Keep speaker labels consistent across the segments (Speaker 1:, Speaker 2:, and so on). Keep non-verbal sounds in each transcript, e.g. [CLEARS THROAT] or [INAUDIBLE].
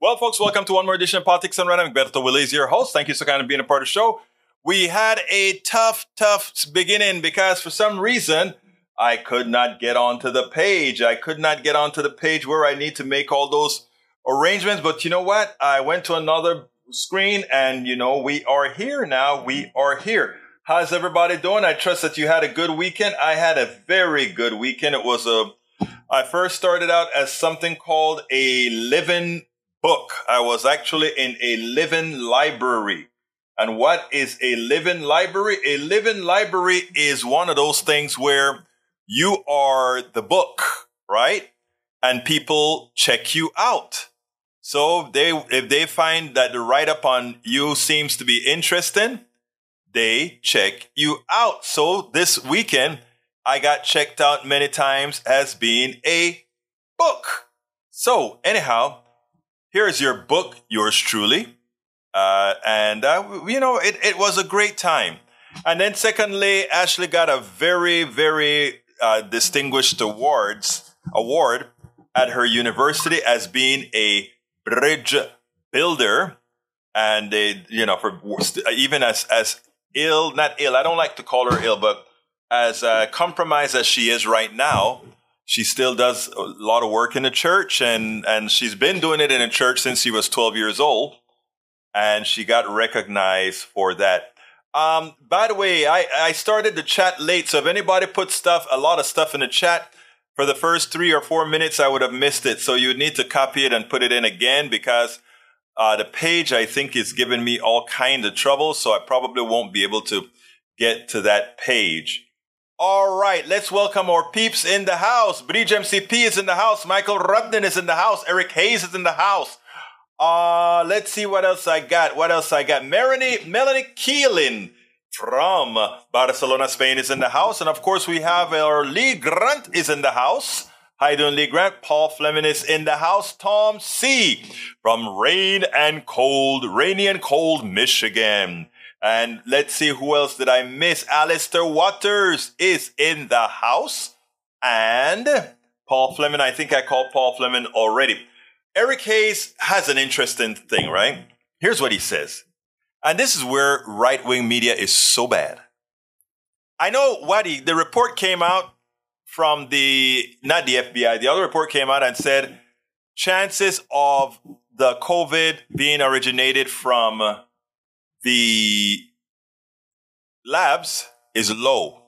Speaker 1: Well, folks, welcome to one more edition of Politics Done Right. Berto Willis, your host. Thank you so kind of being a part of the show. We had a tough, tough beginning because for some reason I could not get onto the page. I could not get onto the page where I need to make all those arrangements. But you know what? I went to another screen and you know, we are here now. We are here. How's everybody doing? I trust that you had a good weekend. I had a very good weekend. It was a, I first started out as something called a living book. I was actually in a living library. And what is a living library? A living library is one of those things where you are the book, right? And people check you out. So they, if they find that the write up on you seems to be interesting, they check you out. So this weekend, I got checked out many times as being a book. So anyhow, here's your book, yours truly. Uh, and, uh, you know, it, it was a great time. And then, secondly, Ashley got a very, very uh, distinguished awards award at her university as being a bridge builder, and they, you know, for even as as ill, not ill. I don't like to call her ill, but as uh, compromised as she is right now, she still does a lot of work in the church and and she's been doing it in a church since she was 12 years old and she got recognized for that. Um, by the way I, I started the chat late so if anybody put stuff a lot of stuff in the chat for the first three or four minutes i would have missed it. So you need to copy it and put it in again because uh, the page i think is giving me all kind of trouble so i probably won't be able to get to that page all right, let's welcome our peeps in the house. Bridge MCP is in the house. Michael Rudnin is in the house. Eric Hayes is in the house. Uh, let's see what else I got. What else I got? Melanie, Melanie Keelan from Barcelona, Spain is in the house. And of course, we have our Lee Grant is in the house. You doing, Lee Grant? Paul Fleming is in the house. Tom C. from Rain and Cold, Rainy and Cold, Michigan. And let's see who else did I miss. Alistair Waters is in the house. And Paul Fleming, I think I called Paul Fleming already. Eric Hayes has an interesting thing, right? Here's what he says. And this is where right wing media is so bad. I know what he, the report came out from the, not the FBI, the other report came out and said chances of the COVID being originated from the labs is low.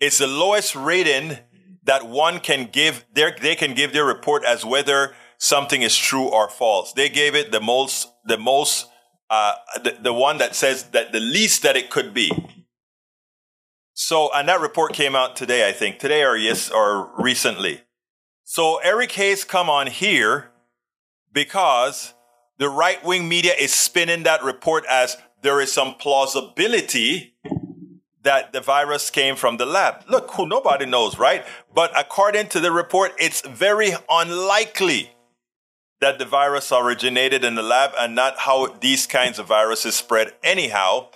Speaker 1: It's the lowest rating that one can give their, they can give their report as whether something is true or false. They gave it the most, the most, uh, the, the one that says that the least that it could be. So, and that report came out today, I think, today or yes, or recently. So Eric Hayes come on here because the right wing media is spinning that report as there is some plausibility that the virus came from the lab. Look, who nobody knows, right? But according to the report, it's very unlikely that the virus originated in the lab and not how these kinds of viruses spread anyhow,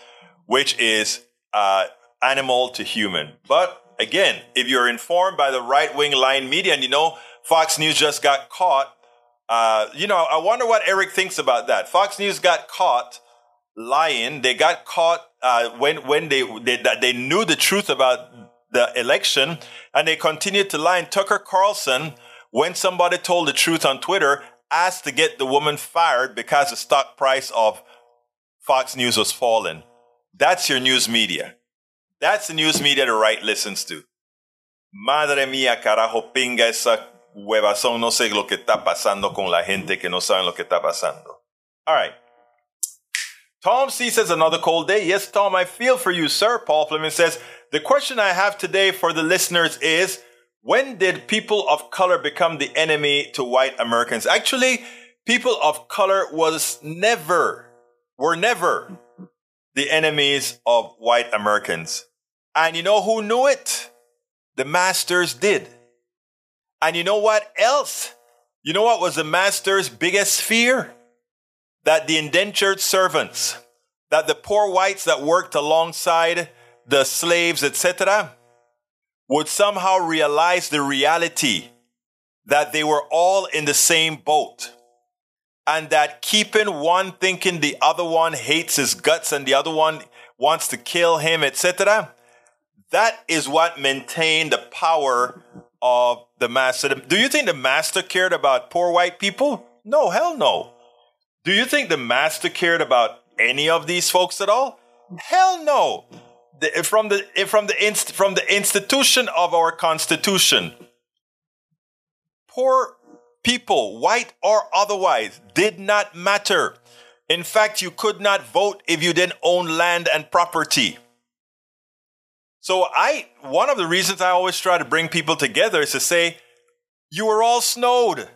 Speaker 1: which is uh, animal to human. But again, if you're informed by the right wing line media, and you know, Fox News just got caught. Uh, you know, I wonder what Eric thinks about that. Fox News got caught lying. They got caught uh, when when they, they they knew the truth about the election, and they continued to lie. And Tucker Carlson, when somebody told the truth on Twitter, asked to get the woman fired because the stock price of Fox News was falling. That's your news media. That's the news media the right listens to. Madre mía, carajo, pinga esa huevazón. No sé lo que está pasando con la gente que no saben lo que está pasando. All right. Tom C says another cold day. Yes, Tom, I feel for you, sir. Paul Fleming says the question I have today for the listeners is when did people of color become the enemy to white Americans? Actually, people of color was never, were never the enemies of white Americans. And you know who knew it? The masters did. And you know what else? You know what was the master's biggest fear? That the indentured servants, that the poor whites that worked alongside the slaves, etc., would somehow realize the reality that they were all in the same boat. and that keeping one thinking the other one hates his guts and the other one wants to kill him, etc. That is what maintained the power of the master. Do you think the master cared about poor white people? No, hell no. Do you think the master cared about any of these folks at all? Hell no. The, from the from the inst, from the institution of our constitution, poor people, white or otherwise, did not matter. In fact, you could not vote if you didn't own land and property. So I one of the reasons I always try to bring people together is to say, you were all snowed.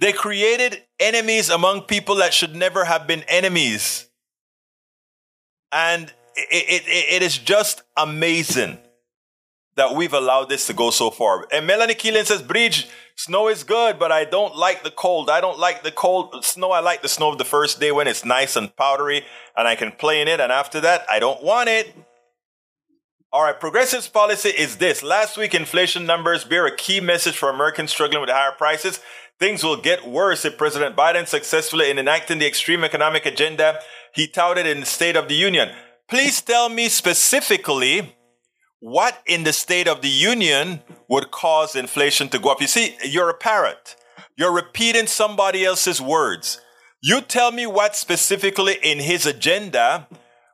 Speaker 1: They created enemies among people that should never have been enemies. And it, it, it is just amazing that we've allowed this to go so far. And Melanie Keelan says, Bridge, snow is good, but I don't like the cold. I don't like the cold snow. I like the snow of the first day when it's nice and powdery and I can play in it. And after that, I don't want it. All right, Progressive's policy is this. Last week, inflation numbers bear a key message for Americans struggling with higher prices. Things will get worse if President Biden successfully in enacting the extreme economic agenda he touted in the State of the Union. Please tell me specifically what in the State of the Union would cause inflation to go up. You see, you're a parrot. You're repeating somebody else's words. You tell me what specifically in his agenda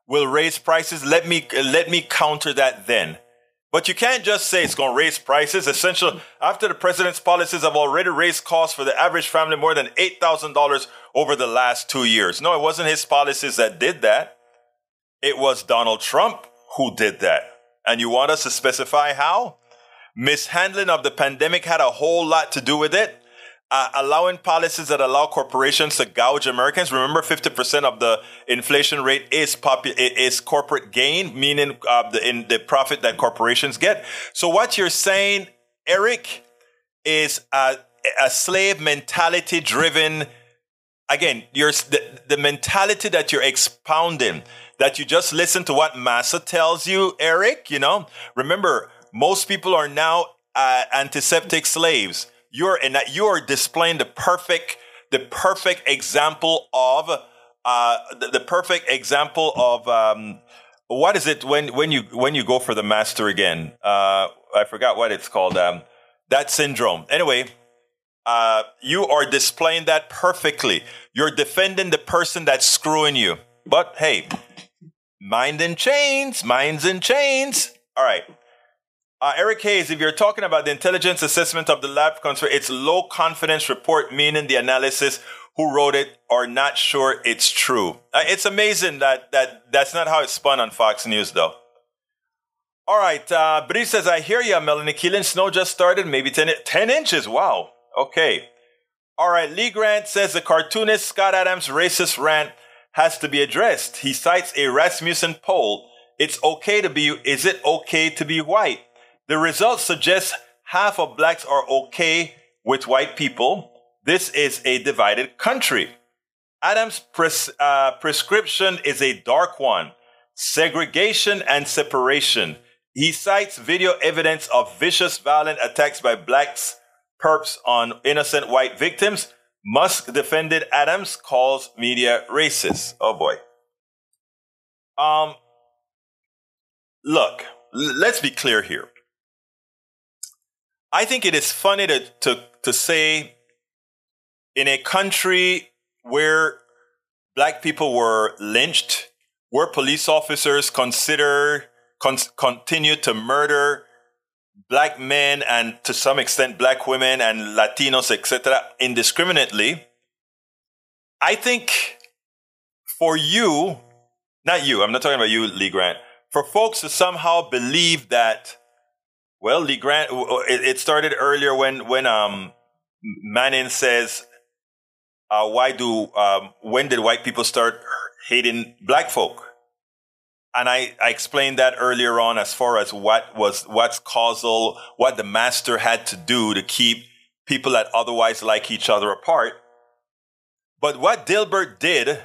Speaker 1: will raise prices, let me let me counter that then. But you can't just say it's going to raise prices. Essential after the president's policies have already raised costs for the average family more than eight thousand dollars over the last two years. No, it wasn't his policies that did that. It was Donald Trump who did that. And you want us to specify how? Mishandling of the pandemic had a whole lot to do with it uh, allowing policies that allow corporations to gouge Americans. Remember, 50% of the inflation rate is popu- is corporate gain, meaning uh, the, in the profit that corporations get. So what you're saying, Eric, is a, a slave mentality driven. Again, you're, the, the mentality that you're expounding, that you just listen to what Massa tells you, Eric, you know, remember, most people are now uh, antiseptic slaves you're and you are displaying the perfect the perfect example of uh, the, the perfect example of um, what is it when when you when you go for the master again? Uh, I forgot what it's called. Um, that syndrome. Anyway, uh, you are displaying that perfectly. You're defending the person that's screwing you. But hey, mind in chains, minds in chains. All right. Uh, Eric Hayes, if you're talking about the intelligence assessment of the lab concern, it's low confidence report, meaning the analysis who wrote it are not sure it's true. Uh, it's amazing that, that that's not how it's spun on Fox News, though. All right, uh, Bree says, I hear you, Melanie Keelan. Snow just started, maybe 10, 10 inches. Wow. Okay. All right, Lee Grant says the cartoonist Scott Adams' racist rant has to be addressed. He cites a Rasmussen poll. It's okay to be, is it okay to be white? The results suggest half of blacks are okay with white people. This is a divided country. Adams' pres- uh, prescription is a dark one segregation and separation. He cites video evidence of vicious, violent attacks by blacks, perps on innocent white victims. Musk defended Adams, calls media racist. Oh boy. Um, look, let's be clear here. I think it is funny to, to, to say in a country where black people were lynched, where police officers consider con- continue to murder black men and to some extent black women and Latinos, etc., indiscriminately. I think for you, not you, I'm not talking about you, Lee Grant, for folks to somehow believe that well, Lee Grant, it started earlier when when um, Manning says, uh, "Why do um, when did white people start hating black folk?" And I, I explained that earlier on as far as what was what's causal, what the master had to do to keep people that otherwise like each other apart. But what Dilbert did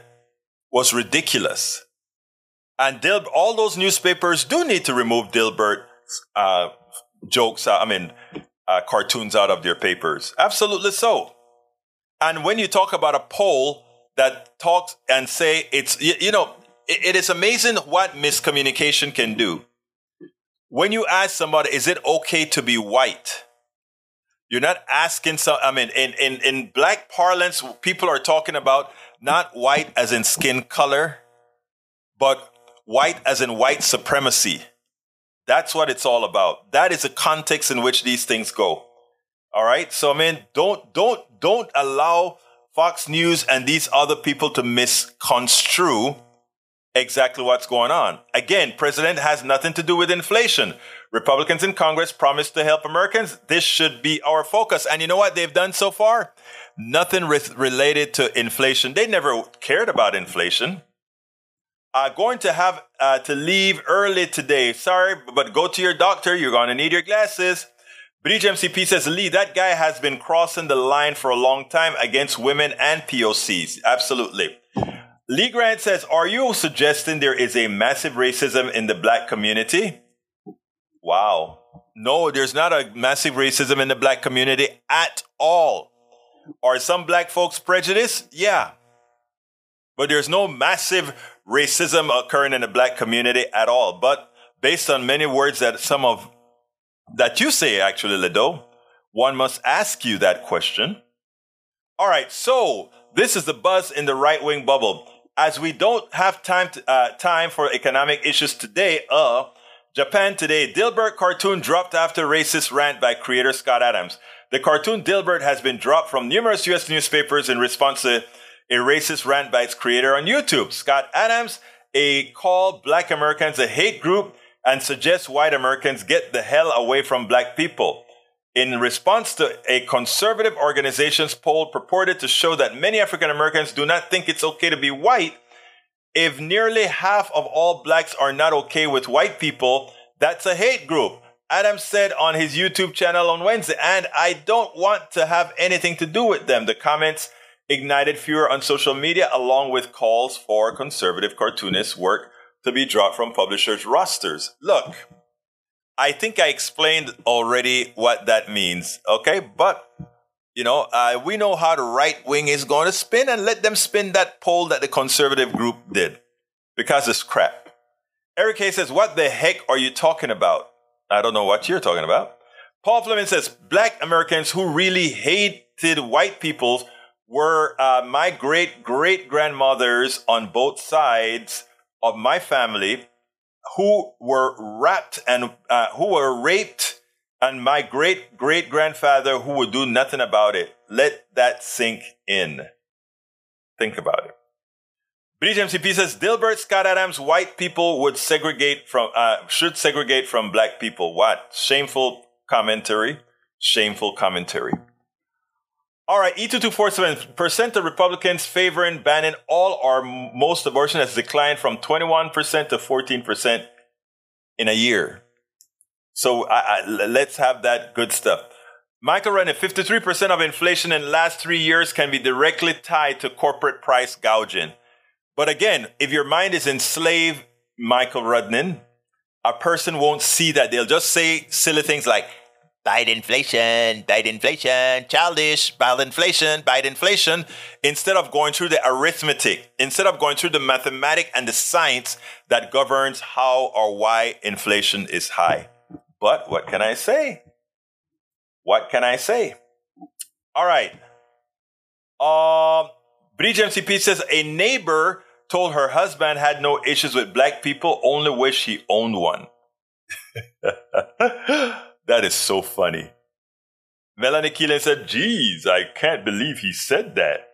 Speaker 1: was ridiculous. And Dil- all those newspapers do need to remove Dilbert's uh, jokes, I mean, uh, cartoons out of their papers. Absolutely so. And when you talk about a poll that talks and say it's, you, you know, it, it is amazing what miscommunication can do. When you ask somebody, is it okay to be white? You're not asking some, I mean, in, in, in black parlance, people are talking about not white as in skin color, but white as in white supremacy. That's what it's all about. That is the context in which these things go. All right. So I mean, don't don't don't allow Fox News and these other people to misconstrue exactly what's going on. Again, president has nothing to do with inflation. Republicans in Congress promised to help Americans. This should be our focus. And you know what they've done so far? Nothing re- related to inflation. They never cared about inflation. Uh, going to have uh, to leave early today. Sorry, but go to your doctor. You're going to need your glasses. Bridge MCP says, Lee, that guy has been crossing the line for a long time against women and POCs. Absolutely. Lee Grant says, Are you suggesting there is a massive racism in the black community? Wow. No, there's not a massive racism in the black community at all. Are some black folks prejudiced? Yeah. But there's no massive racism occurring in the black community at all. But based on many words that some of that you say, actually, Ledo, one must ask you that question. All right, so this is the buzz in the right wing bubble. As we don't have time to, uh, time for economic issues today, uh, Japan Today, Dilbert cartoon dropped after racist rant by creator Scott Adams. The cartoon Dilbert has been dropped from numerous U.S. newspapers in response to a racist rant by its creator on YouTube. Scott Adams, a call black Americans a hate group and suggests white Americans get the hell away from black people. In response to a conservative organization's poll purported to show that many African Americans do not think it's okay to be white, if nearly half of all blacks are not okay with white people, that's a hate group. Adams said on his YouTube channel on Wednesday, and I don't want to have anything to do with them. The comments ignited furor on social media along with calls for conservative cartoonists' work to be dropped from publishers' rosters. Look, I think I explained already what that means, okay? But, you know, uh, we know how the right wing is going to spin and let them spin that poll that the conservative group did because it's crap. Eric Hayes says, What the heck are you talking about? I don't know what you're talking about. Paul Fleming says, Black Americans who really hated white people were uh, my great great grandmothers on both sides of my family who were raped and uh, who were raped and my great great grandfather who would do nothing about it. Let that sink in. Think about it. Bridge MCP says Dilbert Scott Adams, white people would segregate from uh, should segregate from black people. What shameful commentary! Shameful commentary. All right, E2247 percent of Republicans favoring banning all or most abortion has declined from 21% to 14% in a year. So I, I, let's have that good stuff. Michael Rudnin, 53% of inflation in the last three years can be directly tied to corporate price gouging. But again, if your mind is enslaved, Michael Rudnin, a person won't see that. They'll just say silly things like, Bite inflation, bite inflation, childish, bite inflation, bite inflation, instead of going through the arithmetic, instead of going through the mathematics and the science that governs how or why inflation is high. But what can I say? What can I say? All right. Um, MCP says a neighbor told her husband had no issues with black people, only wish he owned one. [LAUGHS] That is so funny. Melanie Keelan said, Geez, I can't believe he said that.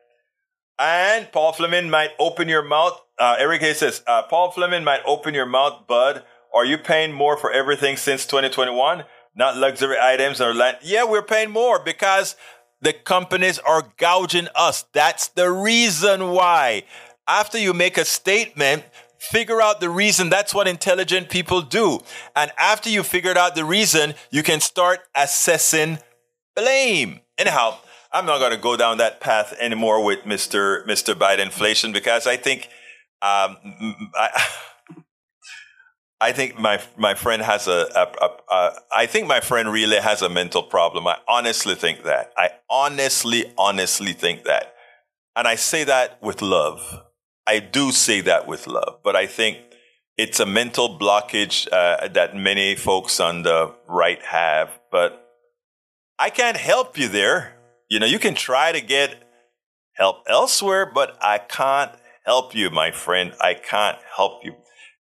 Speaker 1: And Paul Fleming might open your mouth. Uh, Eric Hayes says, uh, Paul Fleming might open your mouth, bud. Are you paying more for everything since 2021? Not luxury items or land. Yeah, we're paying more because the companies are gouging us. That's the reason why. After you make a statement, Figure out the reason. That's what intelligent people do. And after you figured out the reason, you can start assessing blame. Anyhow, I'm not going to go down that path anymore with Mr. Mr. Biden inflation because I think um, I, I think my my friend has a, a, a, a. I think my friend really has a mental problem. I honestly think that. I honestly, honestly think that, and I say that with love. I do say that with love, but I think it's a mental blockage uh, that many folks on the right have. But I can't help you there. You know, you can try to get help elsewhere, but I can't help you, my friend. I can't help you.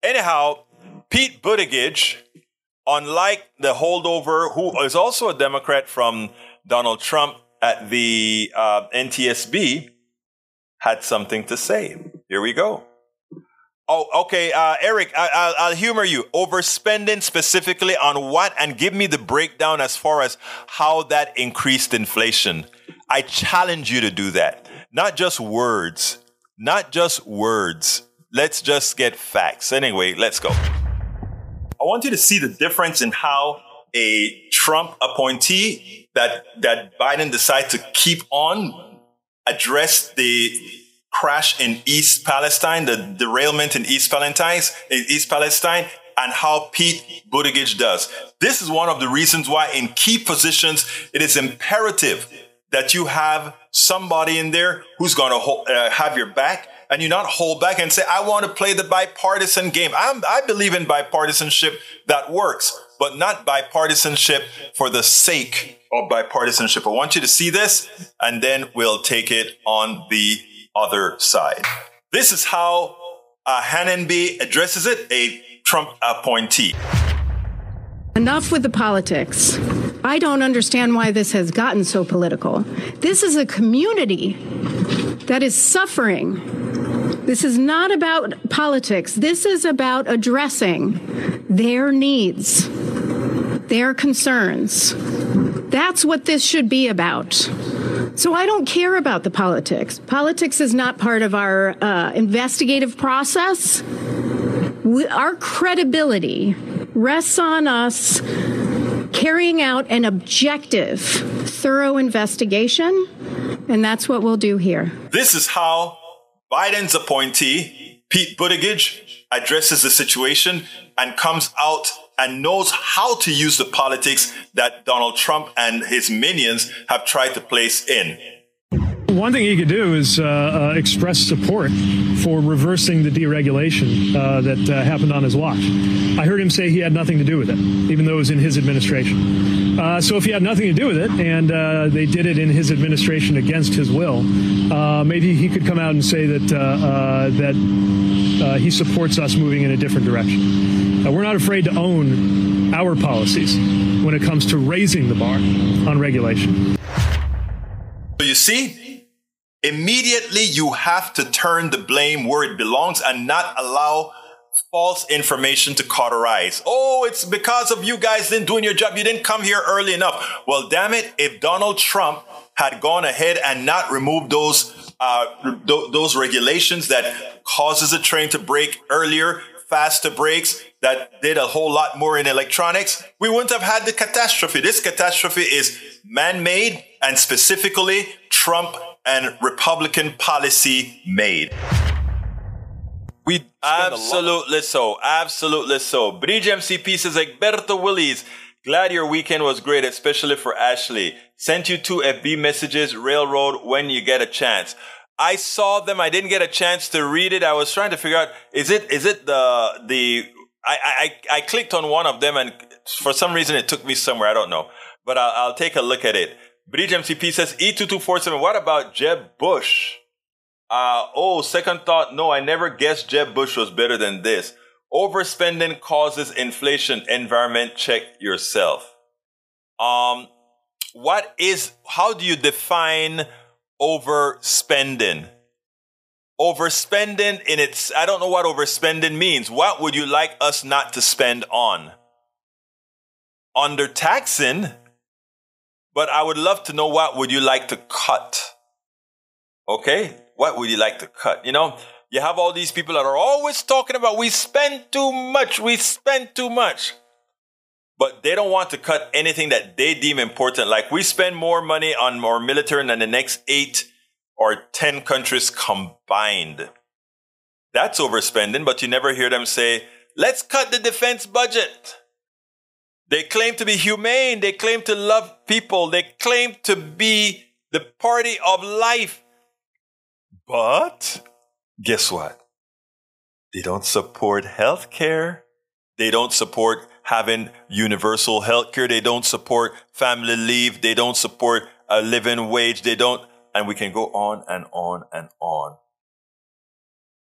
Speaker 1: Anyhow, Pete Buttigieg, unlike the holdover, who is also a Democrat from Donald Trump at the uh, NTSB, had something to say. Here we go. Oh, okay, uh, Eric, I, will humor you. Overspending specifically on what? And give me the breakdown as far as how that increased inflation. I challenge you to do that. Not just words, not just words. Let's just get facts. Anyway, let's go. I want you to see the difference in how a Trump appointee that, that Biden decided to keep on address the crash in East Palestine, the derailment in East Palestine, in East Palestine, and how Pete Buttigieg does. This is one of the reasons why in key positions, it is imperative that you have somebody in there who's going to uh, have your back and you not hold back and say, I want to play the bipartisan game. I'm, I believe in bipartisanship that works, but not bipartisanship for the sake of bipartisanship. I want you to see this and then we'll take it on the other side. This is how uh, Homendy addresses it, a Trump appointee.
Speaker 2: Enough with the politics. I don't understand why this has gotten so political. This is a community that is suffering this is not about politics. This is about addressing their needs, their concerns. That's what this should be about. So I don't care about the politics. Politics is not part of our uh, investigative process. We, our credibility rests on us carrying out an objective, thorough investigation, and that's what we'll do here.
Speaker 1: This is how Biden's appointee, Pete Buttigieg, addresses the situation and comes out and knows how to use the politics that Donald Trump and his minions have tried to place in.
Speaker 3: One thing he could do is uh, uh, express support for reversing the deregulation uh, that uh, happened on his watch. I heard him say he had nothing to do with it, even though it was in his administration. Uh, so if he had nothing to do with it and uh, they did it in his administration against his will, maybe he could come out and say that that he supports us moving in a different direction. We're not afraid to own our policies when it comes to raising the bar on regulation.
Speaker 1: So you see, Immediately, you have to turn the blame where it belongs and not allow false information to cauterize. Oh, it's because of you guys didn't doing your job. You didn't come here early enough. Well, damn it. If Donald Trump had gone ahead and not removed those, uh, th- those regulations that causes a train to break earlier, faster brakes, that did a whole lot more in electronics, we wouldn't have had the catastrophe. This catastrophe is man-made and specifically Trump and Republican policy made. We absolutely so, absolutely so. Bridge MCP says Egberto Willis. Glad your weekend was great, especially for Ashley. Sent you two FB messages, Railroad, when you get a chance. I saw them. I didn't get a chance to read it. I was trying to figure out is it is it the the I I I clicked on one of them and for some reason it took me somewhere. I don't know, but I'll, I'll take a look at it. Bridge MCP says E2247. What about Jeb Bush? Uh, oh, second thought. No, I never guessed Jeb Bush was better than this. Overspending causes inflation. Environment check yourself. Um, what is, how do you define overspending? Overspending in its, I don't know what overspending means. What would you like us not to spend on? Under taxing, but I would love to know what would you like to cut? Okay? What would you like to cut? You know, you have all these people that are always talking about we spend too much, we spend too much. But they don't want to cut anything that they deem important. Like we spend more money on more military than the next eight or 10 countries combined. That's overspending, but you never hear them say, Let's cut the defense budget. They claim to be humane. They claim to love people. They claim to be the party of life. But guess what? They don't support health care. They don't support having universal health care. They don't support family leave. They don't support a living wage. They don't, and we can go on and on and on.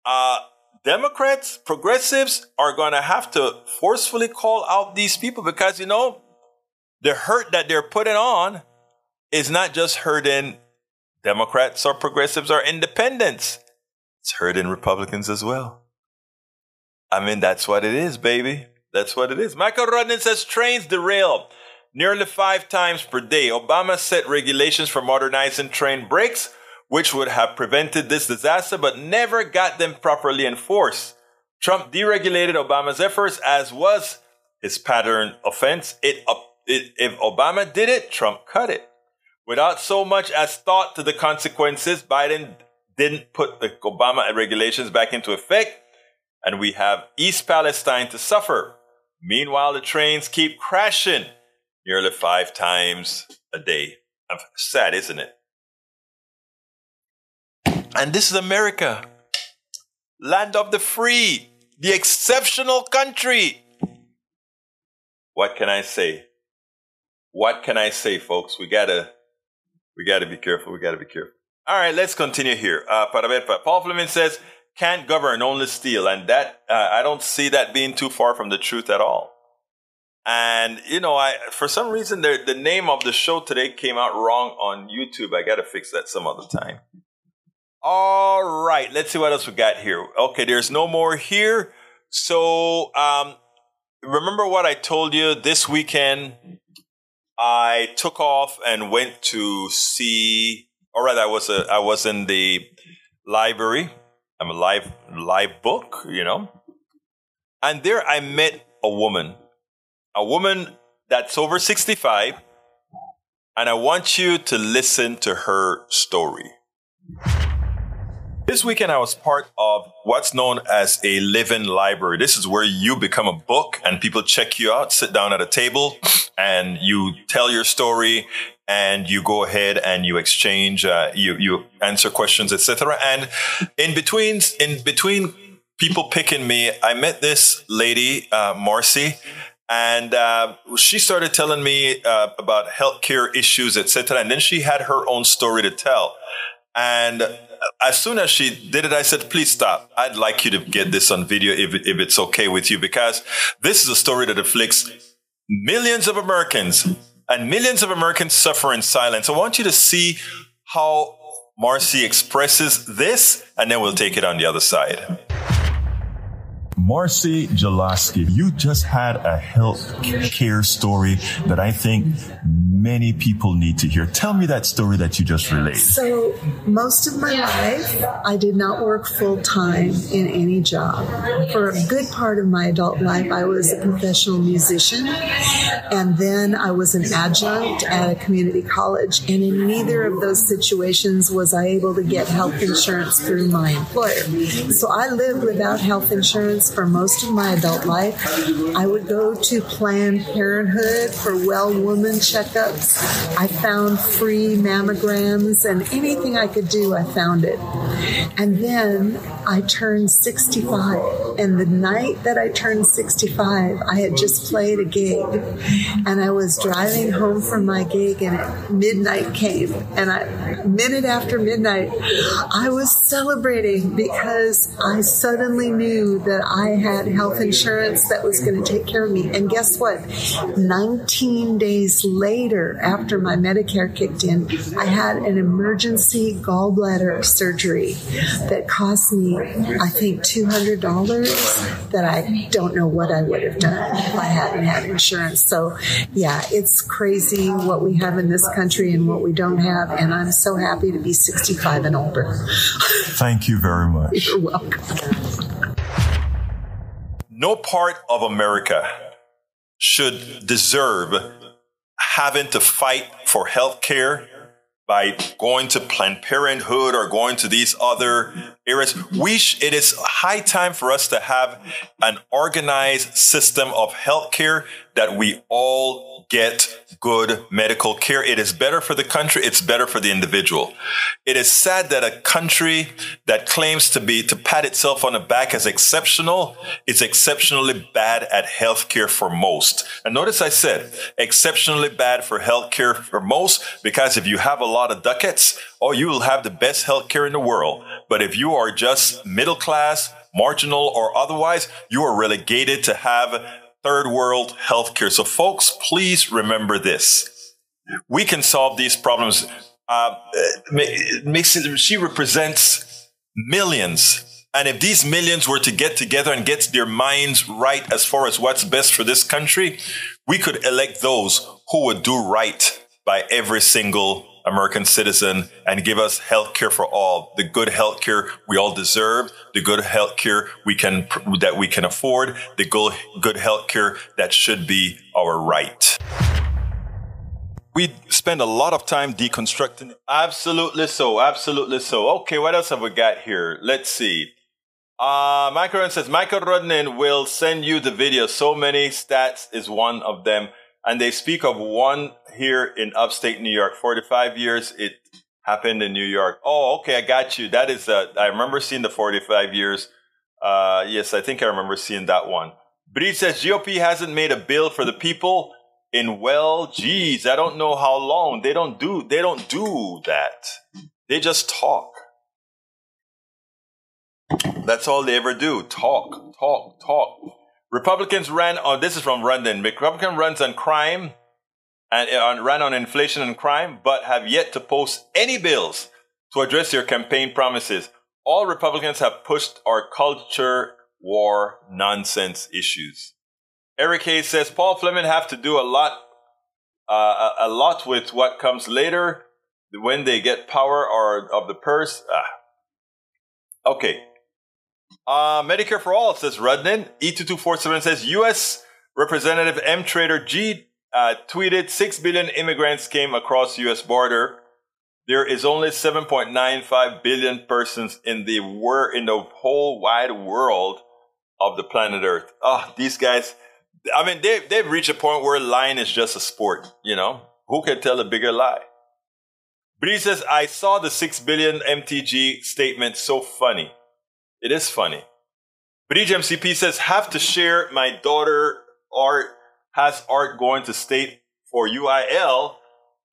Speaker 1: Uh, Democrats, progressives are going to have to forcefully call out these people because, you know, the hurt that they're putting on is not just hurting Democrats or progressives or independents. It's hurting Republicans as well. I mean, that's what it is, baby. That's what it is. Michael Rudnin says trains derail nearly five times per day. Obama set regulations for modernizing train brakes which would have prevented this disaster but never got them properly enforced. Trump deregulated Obama's efforts, as was his pattern offense. It, it, if Obama did it, Trump cut it. Without so much as thought to the consequences, Biden didn't put the Obama regulations back into effect, and we have East Palestine to suffer. Meanwhile, the trains keep crashing nearly five times a day. Sad, isn't it? And this is America, land of the free, the exceptional country. What can I say? What can I say, folks? We gotta, we gotta be careful. We gotta be careful. All right, let's continue here. Uh, Paul Fleming says, can't govern, only steal. And that, uh, I don't see that being too far from the truth at all. And, you know, I, for some reason, the, the name of the show today came out wrong on YouTube. I got to fix that some other time. All right, let's see what else we got here. Okay, there's no more here. So, um, remember what I told you this weekend? I took off and went to see. All right, I was a, I was in the library. I'm a live live book, you know, and there I met a woman, a woman that's over 65, and I want you to listen to her story. This weekend, I was part of what's known as a living library. This is where you become a book and people check you out, sit down at a table, [SNIFFS] and you tell your story and you go ahead and you exchange, uh, you, you answer questions, etc. And in between, in between people picking me, I met this lady, uh, Marcy, and uh, she started telling me uh, about healthcare issues, etc. And then she had her own story to tell. And as soon as she did it, I said, please stop. I'd like you to get this on video if, if it's okay with you, because this is a story that afflicts millions of Americans and millions of Americans suffer in silence. I want you to see how Marcy expresses this, and then we'll take it on the other side.
Speaker 4: Marcy Jaloski, you just had a health care story that I think many people need to hear. Tell me that story that you just relayed.
Speaker 5: So, most of my life, I did not work full time in any job. For a good part of my adult life, I was a professional musician, and then I was an adjunct at a community college. And in neither of those situations was I able to get health insurance through my employer. So, I lived without health insurance for most of my adult life. I would go to Planned Parenthood for well woman checkups. I found free mammograms and anything I could do, I found it. And then I turned 65. And the night that I turned 65, I had just played a gig and I was driving home from my gig and midnight came. And I, minute after midnight, I was celebrating because I suddenly knew that I had health insurance that was going to take care of me. And guess what? 19 days later, after my Medicare kicked in, I had an emergency gallbladder surgery that cost me, I think, $200 that I don't know what I would have done if I hadn't had insurance. So, yeah, it's crazy what we have in this country and what we don't have. And I'm so happy to be 65 and older.
Speaker 4: Thank you very much. [LAUGHS]
Speaker 5: You're welcome
Speaker 1: no part of America should deserve having to fight for health care by going to Planned Parenthood or going to these other We sh- it is high time for us to have an organized system of healthcare that we all get good medical care. It is better for the country. It's better for the individual. It is sad that a country that claims to be, to pat itself on the back as exceptional is exceptionally bad at healthcare for most. And notice I said exceptionally bad for healthcare for most because if you have a lot of ducats, oh, you will have the best healthcare in the world. But if you are just middle class, marginal, or otherwise, you are relegated to have third world healthcare. So, folks, please remember this. We can solve these problems. Uh, she represents millions. And if these millions were to get together and get their minds right as far as what's best for this country, we could elect those who would do right by every single American citizen and give us health care for all, the good health care we all deserve, the good health care we can, that we can afford, the good, good health care that should be our right. We spend a lot of time deconstructing. Absolutely so. Absolutely so. Okay, what else have we got here? Let's see. Uh, Michael says Michael Rudnin will send you the video. So many stats is one of them. And they speak of one here in upstate New York. 45 years it happened in New York. Oh, okay, I got you. That is, uh, I remember seeing the 45 years. Uh, yes, I think I remember seeing that one. He says GOP hasn't made a bill for the people in well, geez, I don't know how long. They don't do, they don't do that. They just talk. That's all they ever do. Talk, talk, talk. Republicans ran on, this is from London, Republican runs on crime and uh, ran on inflation and crime, but have yet to post any bills to address their campaign promises. All Republicans have pushed our culture war nonsense issues. Eric Hayes says Paul Fleming have to do a lot, uh, a, lot with what comes later when they get power or of the purse. Ah. Okay, uh, Medicare for All says Rudnin. E2247 says U.S. Representative M. Trader G uh, tweeted 6 billion immigrants came across U.S. border. There is only 7.95 billion persons in the wor- in the whole wide world of the planet Earth. Oh, these guys. I mean, they, they've reached a point where lying is just a sport, you know? Who can tell a bigger lie? Bree says, I saw the 6 billion MTG statement so funny. It is funny. But EGMCP says, have to share my daughter art has art going to state for UIL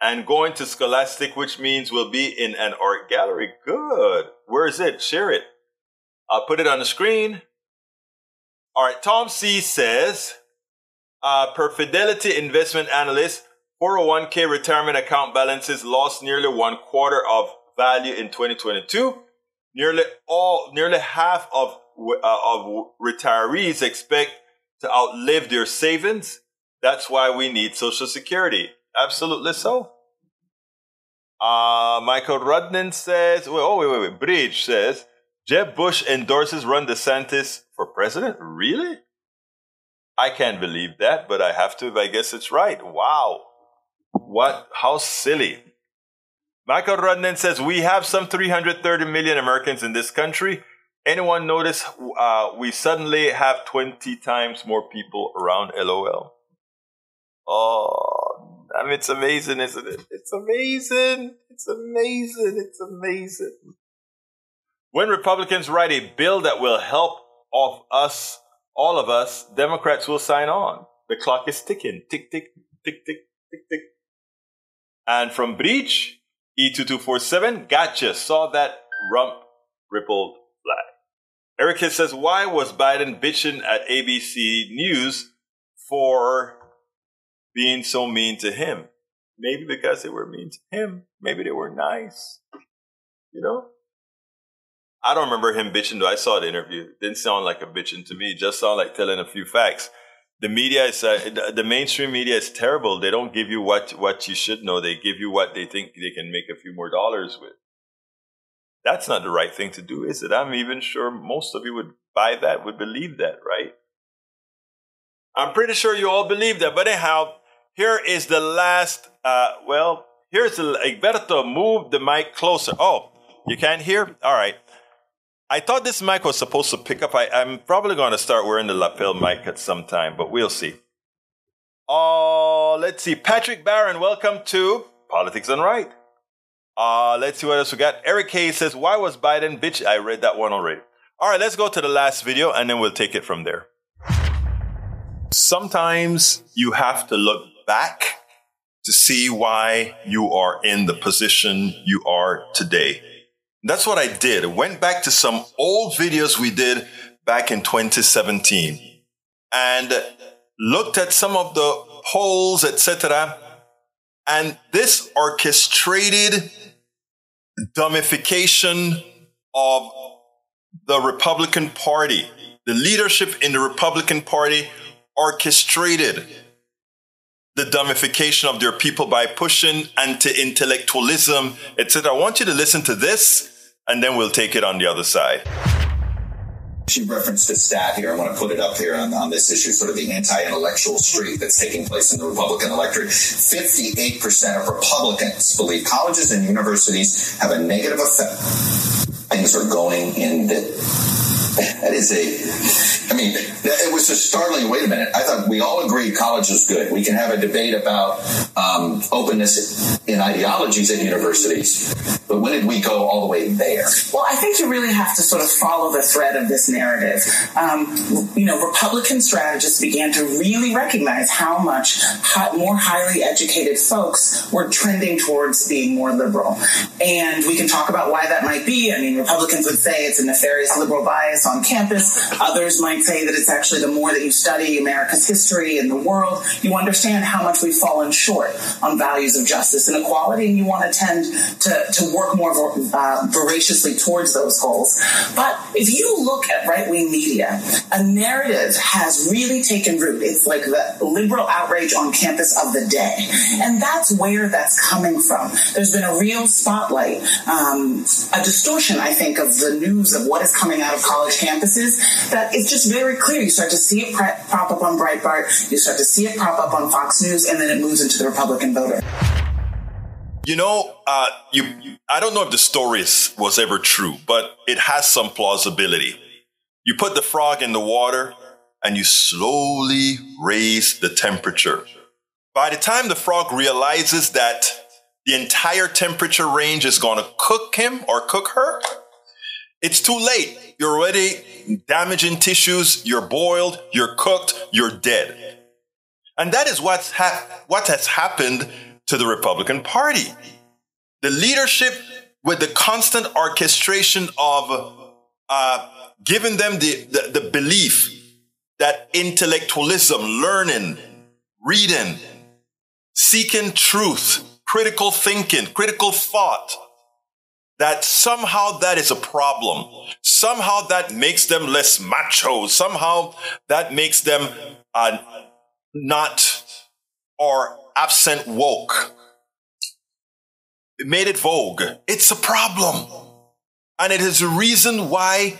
Speaker 1: and going to Scholastic, which means we'll be in an art gallery. Good. Where is it? Share it. I'll put it on the screen. All right. Tom C says, uh, per Fidelity investment analyst, 401k retirement account balances lost nearly one quarter of value in 2022 Nearly all, nearly half of uh, of retirees expect to outlive their savings. That's why we need Social Security. Absolutely so. Uh, Michael Rudnin says, wait, oh, wait, wait, wait. Bridge says, Jeb Bush endorses Ron DeSantis for president? Really? I can't believe that, but I have to I guess it's right. Wow. What? How silly. Michael Rudnin says, We have some 330 million Americans in this country. Anyone notice uh, we suddenly have 20 times more people around LOL? Oh, I mean, it's amazing, isn't it? It's amazing. It's amazing. It's amazing. When Republicans write a bill that will help of us, all of us, Democrats will sign on. The clock is ticking. Tick, tick, tick, tick, tick, tick. And from Breach, E2247, gotcha. Saw that rump rippled flag. Erica says, why was Biden bitching at ABC News for being so mean to him? Maybe because they were mean to him. Maybe they were nice. You know? I don't remember him bitching though. I saw the interview. It didn't sound like a bitching to me. It just sounded like telling a few facts the media is uh, the mainstream media is terrible. They don't give you what what you should know. They give you what they think they can make a few more dollars with. That's not the right thing to do, is it? I'm even sure most of you would buy that, would believe that, right? I'm pretty sure you all believe that. But anyhow, here is the last. Uh, well, here's the Egberto. Move the mic closer. Oh, you can't hear? All right. I thought this mic was supposed to pick up. I, am probably going to start wearing the lapel mic at some time, but we'll see. Uh, let's see. Patrick Barron, welcome to Politics Done Right. Uh, let's see what else we got. Eric Hayes says, Why was Biden bitch? I read that one already. All right, let's go to the last video and then we'll take it from there. Sometimes you have to look back to see why you are in the position you are today. That's what I did. I went back to some old videos we did back in 2017 and looked at some of the polls, etc. And this orchestrated dumbification of the Republican Party, the leadership in the Republican Party orchestrated the dumbification of their people by pushing anti-intellectualism, etc. I want you to listen to this and then we'll take it on the other side.
Speaker 6: She referenced a stat here. I want to put it up here on, on this issue, sort of the anti-intellectual streak that's taking place in the Republican electorate. 58% of Republicans believe colleges and universities have a negative effect. Things are going in the that is a, I mean, it was just startling. Wait a minute. I thought we all agreed college is good. We can have a debate about um, openness in ideologies at universities. But when did we go all the way there?
Speaker 7: Well, I think you really have to sort of follow the thread of this narrative. Um, you know, Republican strategists began to really recognize how much more highly educated folks were trending towards being more liberal. And we can talk about why that might be. I mean, Republicans would say it's a nefarious liberal bias on campus. Others might say that it's actually the more that you study America's history and the world, you understand how much we've fallen short on values of justice and equality, and you want to tend to, to work more uh, voraciously towards those goals. But if you look at right wing media, a narrative has really taken root. It's like the liberal outrage on campus of the day. And that's where that's coming from. There's been a real spotlight, um, a distortion, I think, of the news of what is coming out of college campuses that it's just very clear. You start to see it prop up on Breitbart, you start to see it prop up on Fox News, and then it moves into the Republican voter.
Speaker 1: You know, uh, you, I don't know if the story was ever true, but it has some plausibility. You put the frog in the water and you slowly raise the temperature. By the time the frog realizes that the entire temperature range is going to cook him or cook her, it's too late. You're already damaging tissues. You're boiled. You're cooked. You're dead. And that is what's ha- what has happened to the Republican Party. The leadership with the constant orchestration of uh, giving them the, the, the belief that intellectualism, learning, reading, seeking truth, critical thinking, critical thought, that somehow that is a problem. Somehow that makes them less macho. Somehow that makes them uh, not or absent woke. It made it vogue. It's a problem. And it is a reason why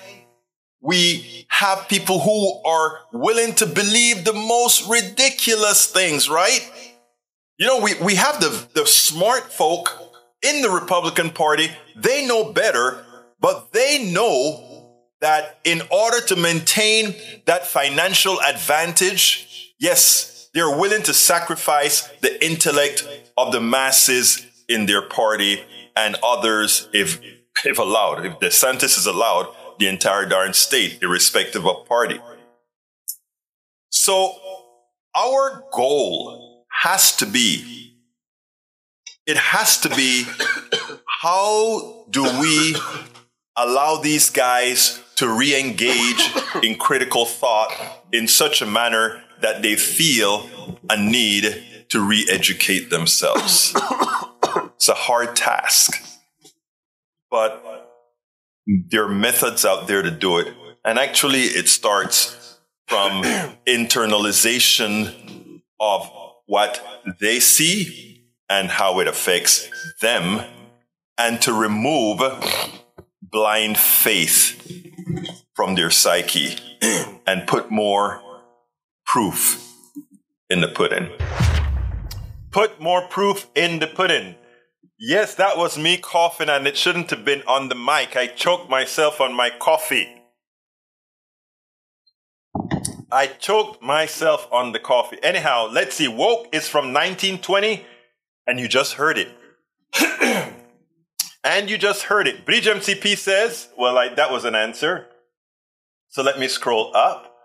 Speaker 1: we have people who are willing to believe the most ridiculous things, right? You know, we, we have the, the smart folk in the Republican Party, they know better, but they know that in order to maintain that financial advantage, yes, they're willing to sacrifice the intellect of the masses in their party and others, if, if allowed, if DeSantis is allowed, the entire darn state, irrespective of party. So our goal has to be it has to be how do we allow these guys to re-engage in critical thought in such a manner that they feel a need to re-educate themselves. it's a hard task, but there are methods out there to do it. And actually, it starts from [COUGHS] internalization of what they see and how it affects them and to remove blind faith from their psyche [COUGHS] and put more proof in the pudding. Put more proof in the pudding. Yes, that was me coughing, and it shouldn't have been on the mic. I choked myself on my coffee. I choked myself on the coffee. Anyhow, let's see. Woke is from 1920, and you just heard it. [CLEARS THROAT] and you just heard it. Bridge MCP says, well, I, that was an answer. So let me scroll up.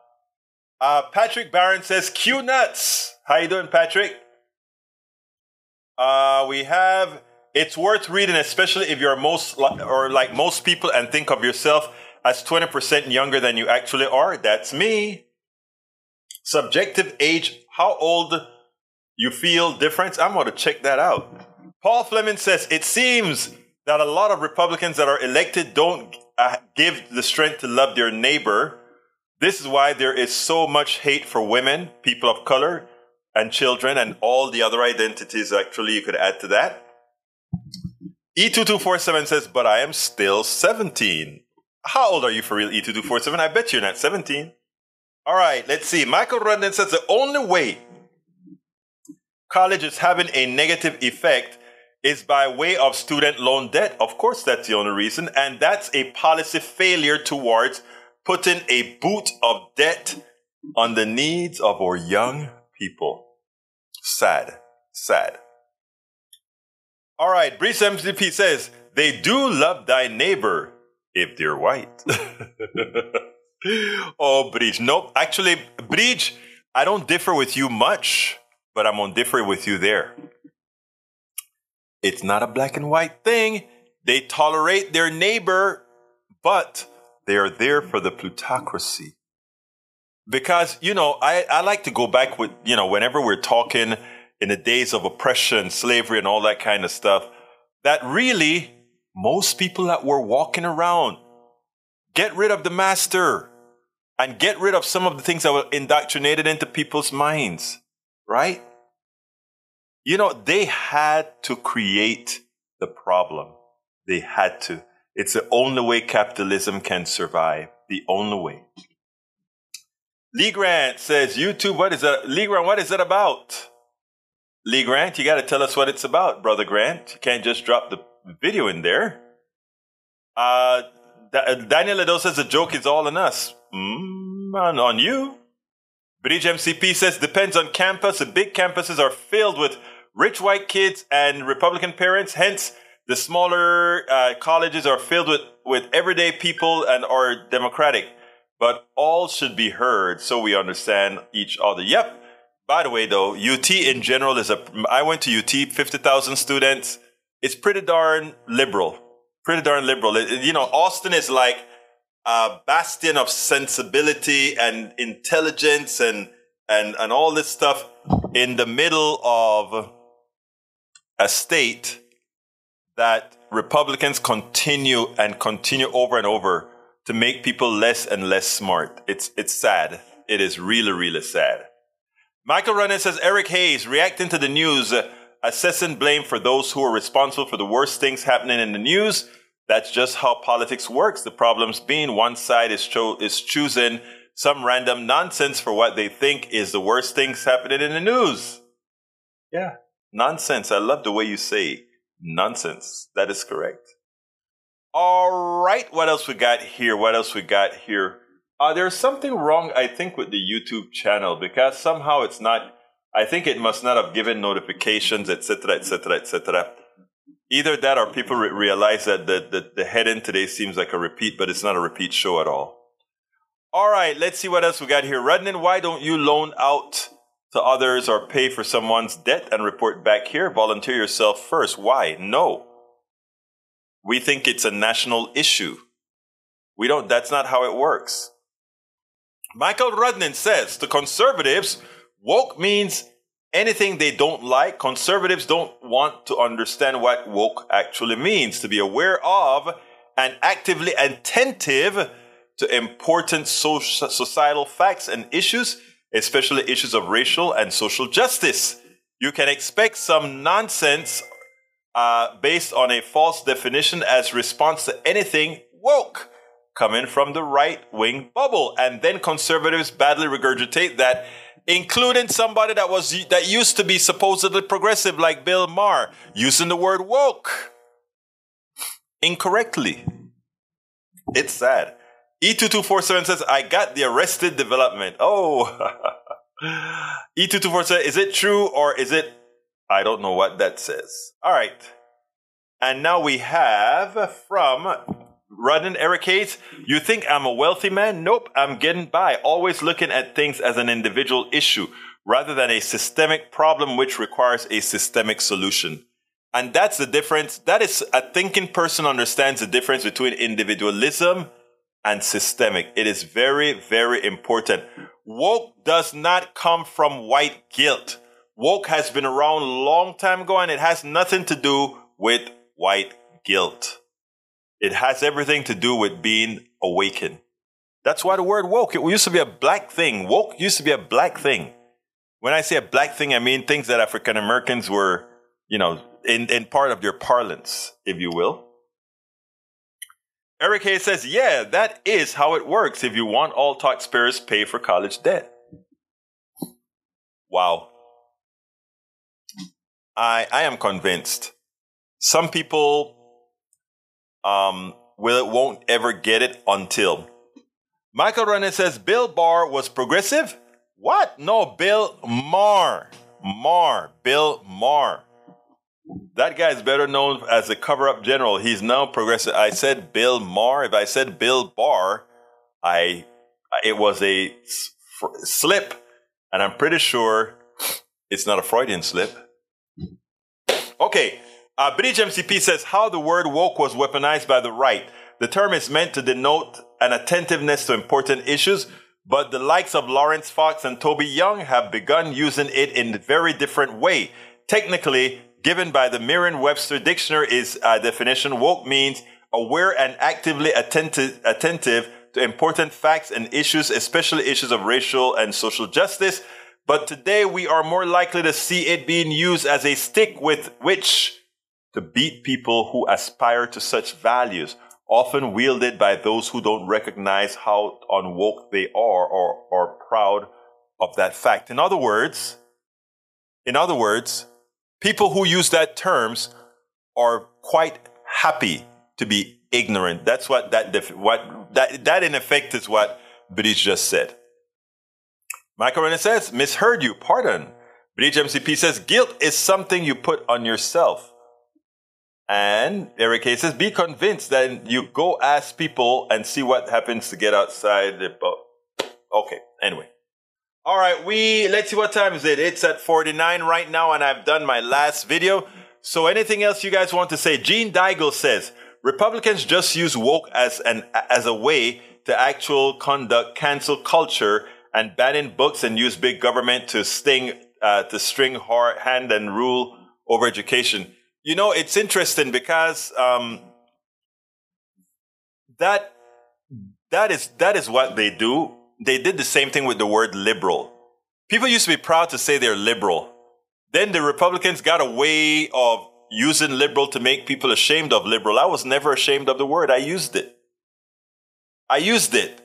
Speaker 1: Uh, Patrick Barron says, Q nuts. How you doing, Patrick? Uh, we have, it's worth reading, especially if you're most, or like most people and think of yourself as 20% younger than you actually are. That's me. Subjective age, how old you feel difference? I'm going to check that out. Paul Fleming says, it seems that a lot of Republicans that are elected don't uh, give the strength to love their neighbor. This is why there is so much hate for women, people of color, and children, and all the other identities. Actually, you could add to that. E2247 says, but I am still 17. How old are you for real, E2247? I bet you're not 17. All right, let's see. Michael Rudnin says the only way college is having a negative effect is by way of student loan debt. Of course, that's the only reason. And that's a policy failure towards putting a boot of debt on the needs of our young people. Sad, sad. All right, Bridge MCP says, they do love thy neighbor if they're white. [LAUGHS] oh, Bridge. Nope. Actually, Bridge, I don't differ with you much, but I'm on differ with you there. It's not a black and white thing. They tolerate their neighbor, but they are there for the plutocracy. Because, you know, I, I like to go back with, you know, whenever we're talking in the days of oppression, slavery, and all that kind of stuff, that really most people that were walking around get rid of the master and get rid of some of the things that were indoctrinated into people's minds, right? You know, they had to create the problem. They had to. It's the only way capitalism can survive. The only way. Lee Grant says, YouTube, what is that? Lee Grant, what is it about? Lee Grant, you got to tell us what it's about, Brother Grant. You can't just drop the video in there. Uh, Daniel Ledo says the joke is all on us. Mm, on, on you. Bridge MCP says depends on campus. The big campuses are filled with rich white kids and Republican parents. Hence, the smaller uh, colleges are filled with, with everyday people and are democratic. But all should be heard so we understand each other. Yep. By the way, though, UT in general is a. I went to UT, 50,000 students. It's pretty darn liberal. Pretty darn liberal. It, you know, Austin is like a bastion of sensibility and intelligence and, and, and all this stuff in the middle of a state that Republicans continue and continue over and over to make people less and less smart. It's, it's sad. It is really, really sad. Michael Rudnin says Eric Hayes reacting to the news, uh, assessing blame for those who are responsible for the worst things happening in the news. That's just how politics works. The problems being one side is, cho- is choosing some random nonsense for what they think is the worst things happening in the news. Yeah. Nonsense. I love the way you say nonsense. That is correct. All right. What else we got here? What else we got here? Uh, there's something wrong, I think, with the YouTube channel because somehow it's not. I think it must not have given notifications, etc., etc., etc. Either that, or people re- realize that the, the the head-in today seems like a repeat, but it's not a repeat show at all. All right, let's see what else we got here. Rudnin, why don't you loan out to others or pay for someone's debt and report back here. Volunteer yourself first. Why? No. We think it's a national issue. We don't, that's not how it works. Michael Rudnin says to conservatives, woke means anything they don't like. Conservatives don't want to understand what woke actually means, to be aware of and actively attentive to important social, societal facts and issues especially issues of racial and social justice. You can expect some nonsense uh, based on a false definition as response to anything woke coming from the right wing bubble. And then conservatives badly regurgitate that including somebody that was that used to be supposedly progressive like Bill Maher, using the word woke incorrectly. It's sad. E2247 says, I got the arrested development. Oh. [LAUGHS] E2247, is it true or is it? I don't know what that says. All right. And now we have from Rudnin Eric Hayes, you think I'm a wealthy man? Nope, I'm getting by, always looking at things as an individual issue rather than a systemic problem which requires a systemic solution. And that's the difference. That is a thinking person understands the difference between individualism and systemic. It is very, very important. Woke does not come from white guilt. Woke has been around a long time ago and it has nothing to do with white guilt. It has everything to do with being awakened. That's why the word woke, it used to be a black thing. Woke used to be a black thing. When I say a black thing, I mean things that African Americans were, you know, in, in part of their parlance, if you will. Eric Hayes says, yeah, that is how it works if you want all taxpayers pay for college debt. Wow. I, I am convinced. Some people um, will it won't ever get it until. Michael Rudnin says Bill Barr was progressive. What? No, Bill Maher. Maher. Bill Maher. That guy is better known as the cover up general. He's now progressive. I said Bill Maher. If I said Bill Barr, I it was a slip, and I'm pretty sure it's not a Freudian slip. Okay, uh, Bridge MCP says how the word woke was weaponized by the right. The term is meant to denote an attentiveness to important issues, but the likes of Laurence Fox and Toby Young have begun using it in a very different way. Technically, given by the Merriam-Webster dictionary is a definition, woke means aware and actively attentive, attentive to important facts and issues, especially issues of racial and social justice. But today we are more likely to see it being used as a stick with which to beat people who aspire to such values, often wielded by those who don't recognize how unwoke they are or are proud of that fact. In other words, in other words, people who use that terms are quite happy to be ignorant. That's what that def- what that that in effect is what Bridge just said. Michael Rudnin says, misheard you, pardon. Bridge MCP says, guilt is something you put on yourself. And Eric says, be convinced that you go ask people and see what happens to get outside the boat. Okay, anyway. All right, we, let's see what time is it. It's at 49 right now, and I've done my last video. So anything else you guys want to say? Gene Daigle says, Republicans just use woke as an, as a way to actual conduct cancel culture and banning books and use big government to sting, uh, to string hard hand and rule over education. You know, it's interesting because um, that that is that is what they do. They did the same thing with the word liberal. People used to be proud to say they're liberal. Then the Republicans got a way of using liberal to make people ashamed of liberal. I was never ashamed of the word. I used it. I used it.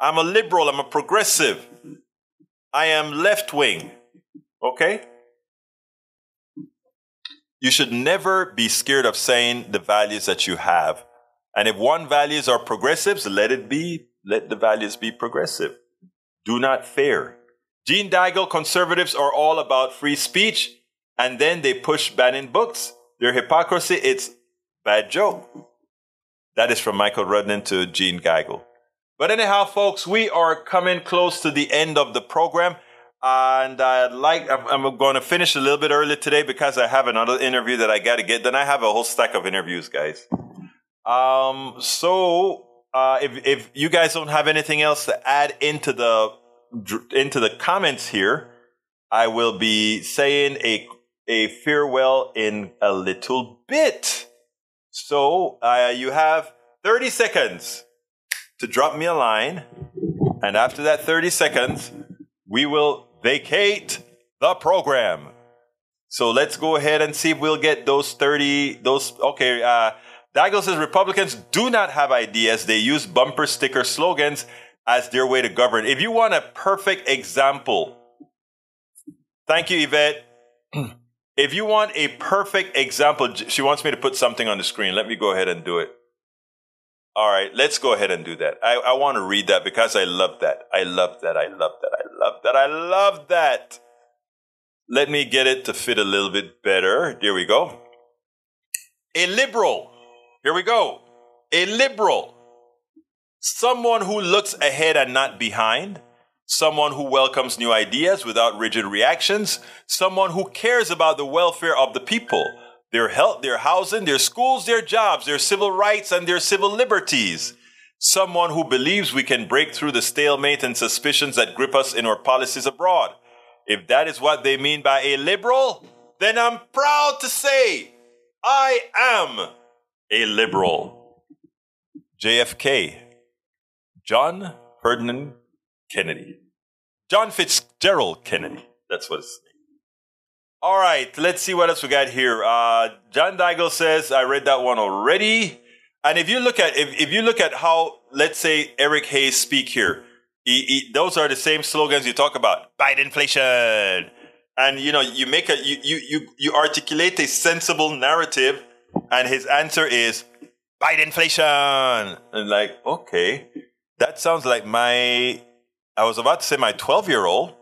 Speaker 1: I'm a liberal. I'm a progressive. I am left wing. Okay? You should never be scared of saying the values that you have. And if one values are progressives, let it be, let the values be progressive. Do not fear. Gene Daigle conservatives are all about free speech, and then they push banning books. Their hypocrisy, it's bad joke. That is from Michael Rudnin to Gene Daigle. But anyhow, folks, we are coming close to the end of the program. And I'd like, I'm, going to finish a little bit early today because I have another interview that I got to get. Then I have a whole stack of interviews, guys. Um, so, uh, if, if you guys don't have anything else to add into the, into the comments here, I will be saying a, a farewell in a little bit. So, uh, you have 30 seconds to drop me a line. And after that 30 seconds, we will vacate the program. So let's go ahead and see if we'll get those 30, those, okay, uh, Daigle says Republicans do not have ideas. They use bumper sticker slogans as their way to govern. If you want a perfect example Thank you, Yvette. [CLEARS THROAT] if you want a perfect example, she wants me to put something on the screen. Let me go ahead and do it. All right, let's go ahead and do that. I, I want to read that because I love that. I love that. I love that. I love that. I love that. Let me get it to fit a little bit better. There we go. A liberal. Here we go. A liberal. Someone who looks ahead and not behind. Someone who welcomes new ideas without rigid reactions. Someone who cares about the welfare of the people their health, their housing, their schools, their jobs, their civil rights, and their civil liberties. Someone who believes we can break through the stalemate and suspicions that grip us in our policies abroad. If that is what they mean by a liberal, then I'm proud to say I am a liberal. JFK, John Ferdinand Kennedy. John Fitzgerald Kennedy. That's what it's all right, let's see what else we got here. Uh, John Daigle says, I read that one already. And if you look at if, if you look at how, let's say, Eric Hayes speak here, he, he, those are the same slogans you talk about. Fight inflation. And you know, you make a you, you you you articulate a sensible narrative, and his answer is fight inflation. And like, okay, that sounds like my I was about to say my 12 year old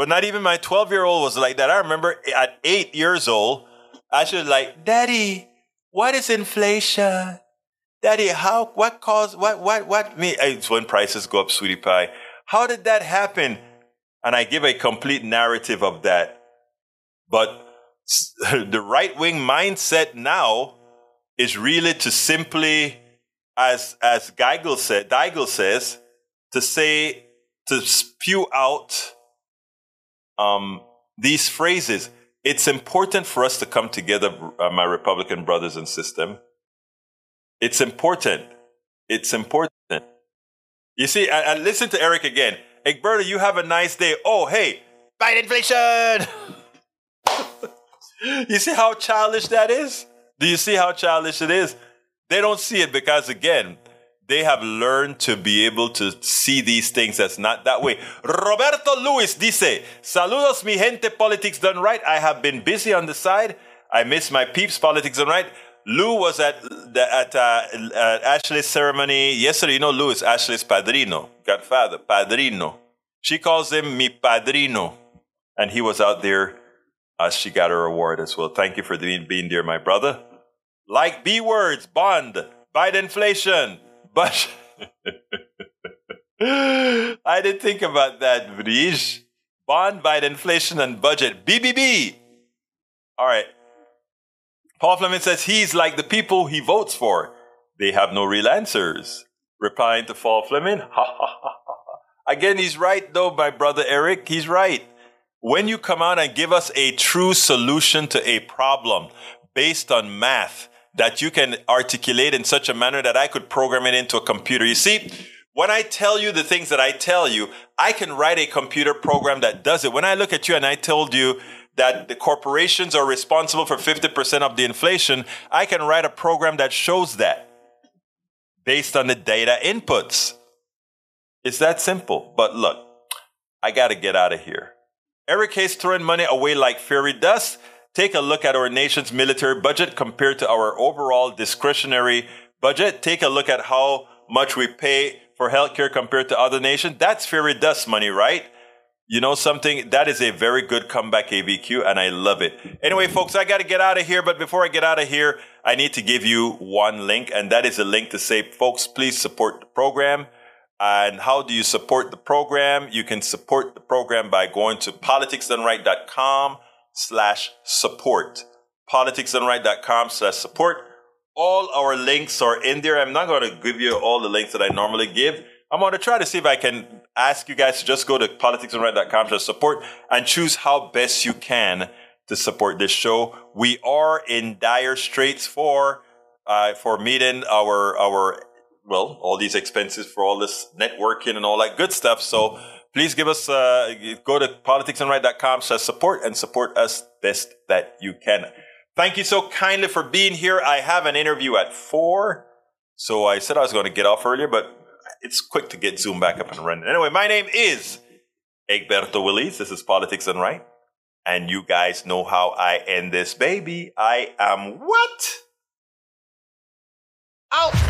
Speaker 1: but not even my 12 year old was like that. I remember at eight years old, I should like, Daddy, what is inflation? Daddy, how, what caused, what, what, what me? It's when prices go up, sweetie pie. How did that happen? And I give a complete narrative of that. But [LAUGHS] the right wing mindset now is really to simply, as, as Daigle said, Daigle says, to say, to spew out um, these phrases. It's important for us to come together, uh, my Republican brothers and sisters. It's important. It's important. You see, I, I listen to Eric again. Egberto, you have a nice day. Oh, hey, fight inflation. [LAUGHS] you see how childish that is? Do you see how childish it is? They don't see it because, again, they have learned to be able to see these things as not that way. Roberto Luis dice, Saludos mi gente, politics done right. I have been busy on the side. I miss my peeps, politics done right. Lou was at the, at, uh, Ashley's ceremony yesterday. You know, Lou is Ashley's padrino, godfather, padrino. She calls him mi padrino. And he was out there as she got her award as well. Thank you for being, being there, my brother. Like B words, bond, fight inflation, but [LAUGHS] I didn't think about that, Vrish. Bond, by inflation and budget. BBB. All right. Paul Fleming says he's like the people he votes for. They have no real answers. Replying to Paul Fleming, ha ha ha ha. Again, he's right though, my brother Eric. He's right. When you come out and give us a true solution to a problem based on math, that you can articulate in such a manner that I could program it into a computer. You see, when I tell you the things that I tell you, I can write a computer program that does it. When I look at you and I told you that the corporations are responsible for 50% of the inflation, I can write a program that shows that based on the data inputs. It's that simple. But look, I got to get out of here. Eric Hayes throwing money away like fairy dust. Take a look at our nation's military budget compared to our overall discretionary budget. Take a look at how much we pay for healthcare compared to other nations. That's fairy dust money, right? You know something? That is a very good comeback AVQ, and I love it. Anyway, folks, I got to get out of here. But before I get out of here, I need to give you one link, and that is a link to say, folks, please support the program. And how do you support the program? You can support the program by going to politicsdoneright.com slash support. Politicsdoneright.com slash support. All our links are in there. I'm not going to give you all the links that I normally give. I'm going to try to see if I can ask you guys to just go to politicsdoneright.com slash support and choose how best you can to support this show. We are in dire straits for uh, for meeting our our well all these expenses for all this networking and all that good stuff. So please give us, uh, go to politicsdoneright.com slash support and support us best that you can. Thank you so kindly for being here. I have an interview at four. So I said I was going to get off earlier, but it's quick to get Zoom back up and running. Anyway, my name is Egberto Willies. This is Politics Done Right. And you guys know how I end this baby. I am what? Out!